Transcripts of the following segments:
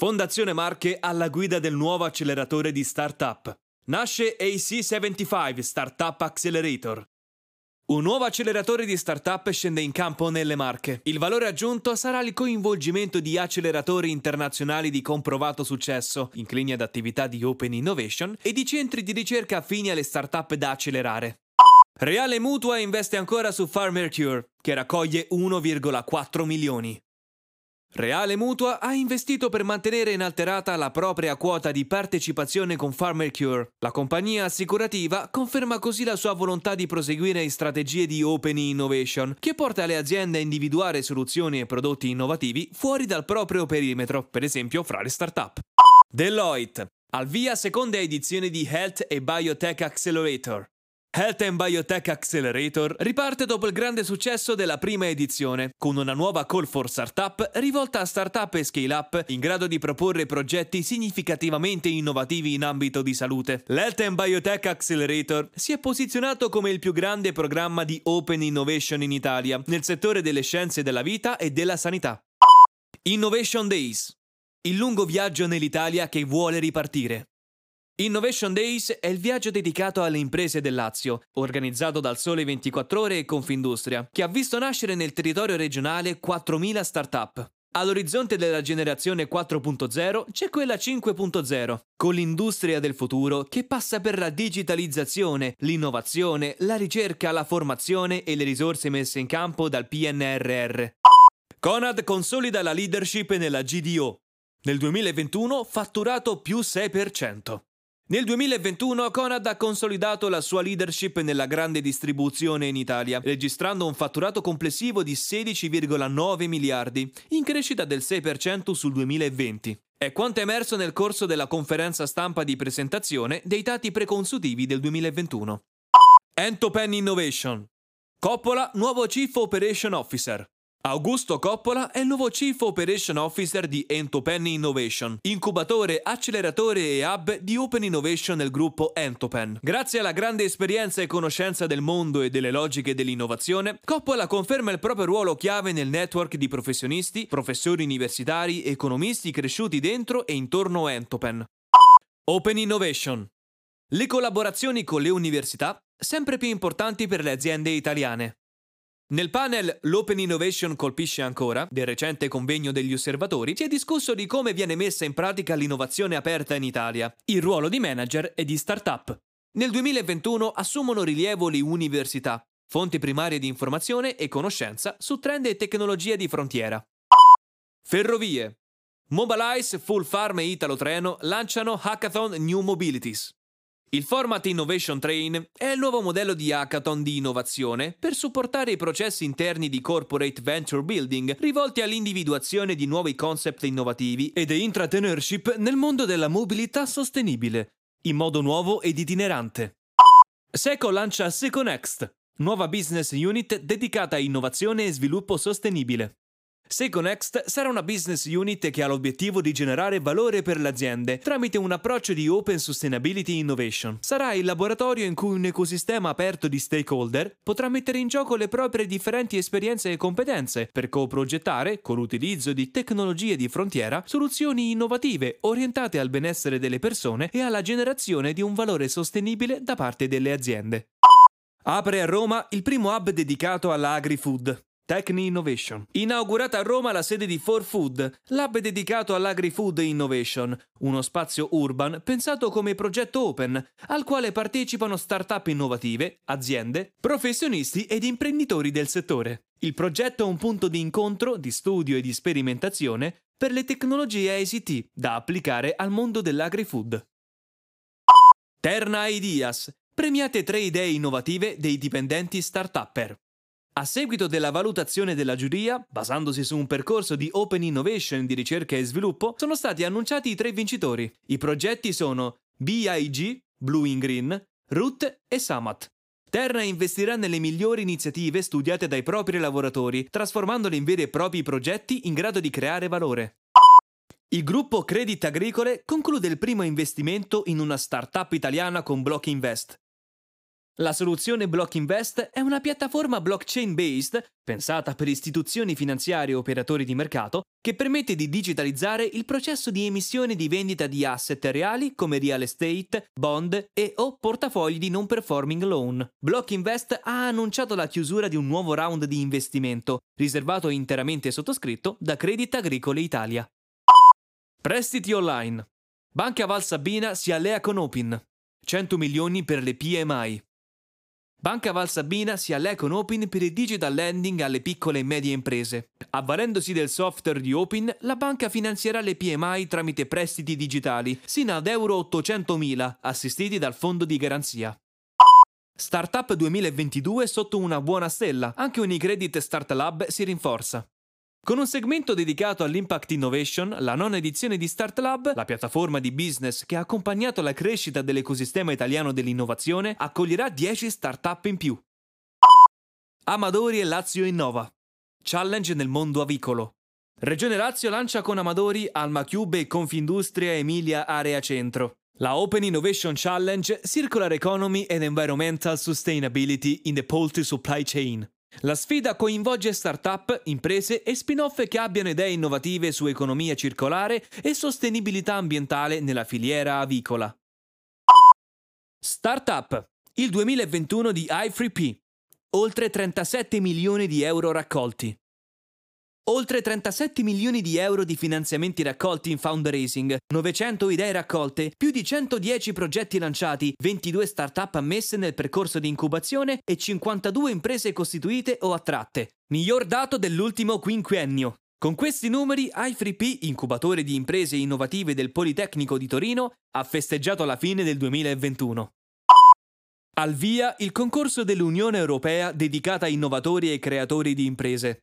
Fondazione Marche alla guida del nuovo acceleratore di startup. Nasce AC75 Startup Accelerator. Un nuovo acceleratore di startup scende in campo nelle Marche. Il valore aggiunto sarà il coinvolgimento di acceleratori internazionali di comprovato successo, inclini ad attività di open innovation, e di centri di ricerca affini alle startup da accelerare. Reale Mutua investe ancora su Farmercure, che raccoglie 1,4 milioni. Reale Mutua ha investito per mantenere inalterata la propria quota di partecipazione con Farmercure. La compagnia assicurativa conferma così la sua volontà di proseguire in strategie di open innovation, che porta le aziende a individuare soluzioni e prodotti innovativi fuori dal proprio perimetro, per esempio fra le start-up. Deloitte. Al via seconda edizione di Health e Biotech Accelerator. Health and Biotech Accelerator riparte dopo il grande successo della prima edizione, con una nuova call for startup rivolta a startup e scale-up in grado di proporre progetti significativamente innovativi in ambito di salute. L'Health and Biotech Accelerator si è posizionato come il più grande programma di open innovation in Italia nel settore delle scienze della vita e della sanità. Innovation Days. Il lungo viaggio nell'Italia che vuole ripartire. Innovation Days è il viaggio dedicato alle imprese del Lazio, organizzato dal Sole 24 Ore e Confindustria, che ha visto nascere nel territorio regionale 4.000 start-up. All'orizzonte della generazione 4.0 c'è quella 5.0, con l'industria del futuro che passa per la digitalizzazione, l'innovazione, la ricerca, la formazione e le risorse messe in campo dal PNRR. Conad consolida la leadership nella GDO. Nel 2021 fatturato più 6%. Nel 2021 Conad ha consolidato la sua leadership nella grande distribuzione in Italia, registrando un fatturato complessivo di 16,9 miliardi, in crescita del 6% sul 2020. È quanto emerso nel corso della conferenza stampa di presentazione dei dati preconsultivi del 2021. Entopen Innovation. Coppola, nuovo Chief Operation Officer. Augusto Coppola è il nuovo Chief Operation Officer di Entopen Innovation, incubatore, acceleratore e hub di Open Innovation nel gruppo Entopen. Grazie alla grande esperienza e conoscenza del mondo e delle logiche dell'innovazione, Coppola conferma il proprio ruolo chiave nel network di professionisti, professori universitari, economisti cresciuti dentro e intorno a Entopen. Open Innovation. Le collaborazioni con le università sempre più importanti per le aziende italiane. Nel panel L'Open Innovation colpisce ancora, del recente convegno degli osservatori, si è discusso di come viene messa in pratica l'innovazione aperta in Italia, il ruolo di manager e di start-up. Nel 2021 assumono rilievo le università, fonti primarie di informazione e conoscenza su trend e tecnologie di frontiera. Ferrovie. Mobilize, Full Farm e Italo Treno lanciano Hackathon New Mobilities. Il format Innovation Train è il nuovo modello di hackathon di innovazione per supportare i processi interni di corporate venture building rivolti all'individuazione di nuovi concept innovativi e di intrapreneurship nel mondo della mobilità sostenibile, in modo nuovo ed itinerante. Seco lancia Seconext, nuova business unit dedicata a innovazione e sviluppo sostenibile. SecoNext sarà una business unit che ha l'obiettivo di generare valore per le aziende tramite un approccio di Open Sustainability Innovation. Sarà il laboratorio in cui un ecosistema aperto di stakeholder potrà mettere in gioco le proprie differenti esperienze e competenze per co-progettare, con l'utilizzo di tecnologie di frontiera, soluzioni innovative orientate al benessere delle persone e alla generazione di un valore sostenibile da parte delle aziende. Apre a Roma il primo hub dedicato alla agri-food. Tecni Innovation. Inaugurata a Roma la sede di For Food, l'hub dedicato all'agri-food innovation, uno spazio urban pensato come progetto open, al quale partecipano start-up innovative, aziende, professionisti ed imprenditori del settore. Il progetto è un punto di incontro, di studio e di sperimentazione per le tecnologie ICT da applicare al mondo dell'agri-food. Terna Ideas. Premiate tre idee innovative dei dipendenti start-upper. A seguito della valutazione della giuria, basandosi su un percorso di Open Innovation di ricerca e sviluppo, sono stati annunciati i tre vincitori. I progetti sono BIG, Blue in Green, Root e Samat. Terra investirà nelle migliori iniziative studiate dai propri lavoratori, trasformandole in veri e propri progetti in grado di creare valore. Il gruppo Credit Agricole conclude il primo investimento in una startup italiana con Block Invest. La soluzione Block Invest è una piattaforma blockchain-based, pensata per istituzioni finanziarie e operatori di mercato, che permette di digitalizzare il processo di emissione di vendita di asset reali come real estate, bond e o portafogli di non performing loan. Block Invest ha annunciato la chiusura di un nuovo round di investimento, riservato e interamente sottoscritto da Credit Agricole Italia. Prestiti online. Banca Valsabina si allea con Opin. 100 milioni per le PMI. Banca Valsabina si allea con Opin per il digital lending alle piccole e medie imprese. Avvalendosi del software di Opin, la banca finanzierà le PMI tramite prestiti digitali, sino ad euro 800.000, assistiti dal fondo di garanzia. Startup 2022 sotto una buona stella, anche Unicredit Start Lab si rinforza. Con un segmento dedicato all'impact innovation, la nona edizione di Start Lab, la piattaforma di business che ha accompagnato la crescita dell'ecosistema italiano dell'innovazione, accoglierà 10 start-up in più. Amadori e Lazio Innova. Challenge nel mondo avicolo. Regione Lazio lancia con Amadori, Alma Cube e Confindustria Emilia Area Centro. La Open Innovation Challenge Circular Economy and Environmental Sustainability in the Poultry Supply Chain. La sfida coinvolge start-up, imprese e spin-off che abbiano idee innovative su economia circolare e sostenibilità ambientale nella filiera avicola. Startup. Il 2021 di i3P. Oltre 37 milioni di euro raccolti. Oltre 37 milioni di euro di finanziamenti raccolti in fundraising, 900 idee raccolte, più di 110 progetti lanciati, 22 start-up ammesse nel percorso di incubazione e 52 imprese costituite o attratte. Miglior dato dell'ultimo quinquennio. Con questi numeri, i3P, incubatore di imprese innovative del Politecnico di Torino, ha festeggiato la fine del 2021. Al via il concorso dell'Unione Europea dedicata a innovatori e creatori di imprese.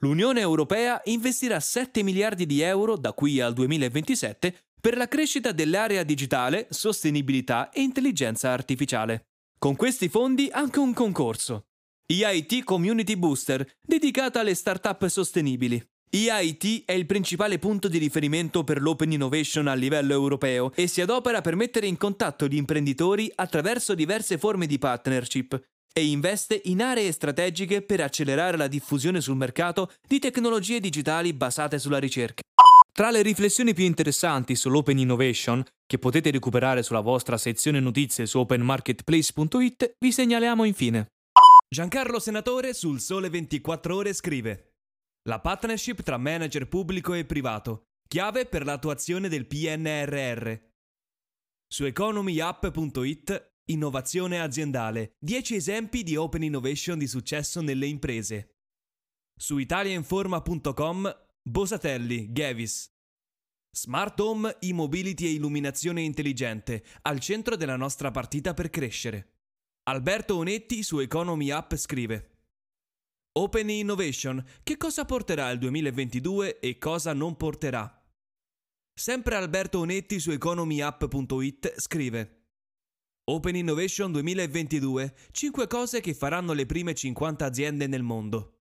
L'Unione Europea investirà 7 miliardi di euro da qui al 2027 per la crescita dell'area digitale, sostenibilità e intelligenza artificiale. Con questi fondi anche un concorso. EIT Community Booster, dedicata alle start-up sostenibili. EIT è il principale punto di riferimento per l'open innovation a livello europeo e si adopera per mettere in contatto gli imprenditori attraverso diverse forme di partnership, e investe in aree strategiche per accelerare la diffusione sul mercato di tecnologie digitali basate sulla ricerca. Tra le riflessioni più interessanti sull'Open Innovation, che potete recuperare sulla vostra sezione notizie su openmarketplace.it, vi segnaliamo infine. Giancarlo Senatore sul Sole 24 Ore scrive La partnership tra manager pubblico e privato, chiave per l'attuazione del PNRR. Su economyapp.it Innovazione aziendale. 10 esempi di open innovation di successo nelle imprese. Su italiainforma.com Bosatelli, Gavis. Smart Home, e-mobility e illuminazione intelligente, al centro della nostra partita per crescere. Alberto Onetti su Economy App scrive Open Innovation, che cosa porterà il 2022 e cosa non porterà? Sempre Alberto Onetti su economyapp.it scrive Open Innovation 2022, 5 cose che faranno le prime 50 aziende nel mondo.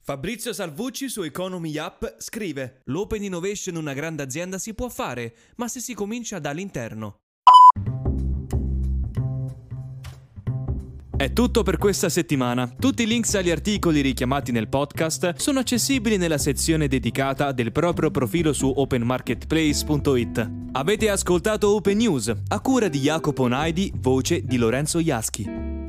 Fabrizio Salvucci su Economy App scrive: L'Open Innovation una grande azienda si può fare, ma se si comincia dall'interno. È tutto per questa settimana. Tutti i links agli articoli richiamati nel podcast sono accessibili nella sezione dedicata del proprio profilo su openmarketplace.it. Avete ascoltato Open News, a cura di Jacopo Naidi, voce di Lorenzo Iaschi.